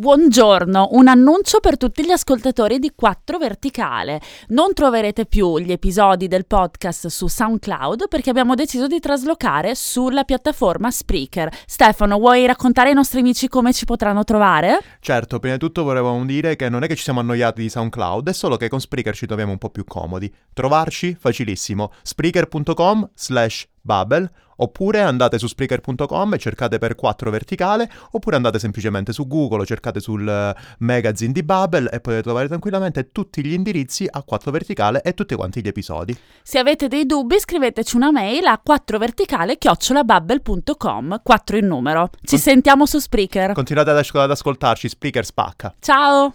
Buongiorno, un annuncio per tutti gli ascoltatori di 4 Verticale. Non troverete più gli episodi del podcast su SoundCloud perché abbiamo deciso di traslocare sulla piattaforma Spreaker. Stefano, vuoi raccontare ai nostri amici come ci potranno trovare? Certo, prima di tutto volevamo dire che non è che ci siamo annoiati di SoundCloud, è solo che con Spreaker ci troviamo un po' più comodi. Trovarci? Facilissimo. Spreaker.com slash Babel, oppure andate su Spreaker.com e cercate per 4 verticale, oppure andate semplicemente su Google, cercate sul eh, magazine di Babel e potete trovare tranquillamente tutti gli indirizzi a 4 verticale e tutti quanti gli episodi. Se avete dei dubbi scriveteci una mail a 4verticale chiocciolabubble.com, 4 in numero. Ci Con- sentiamo su Spreaker. Continuate ad ascoltarci, Spreaker spacca. Ciao!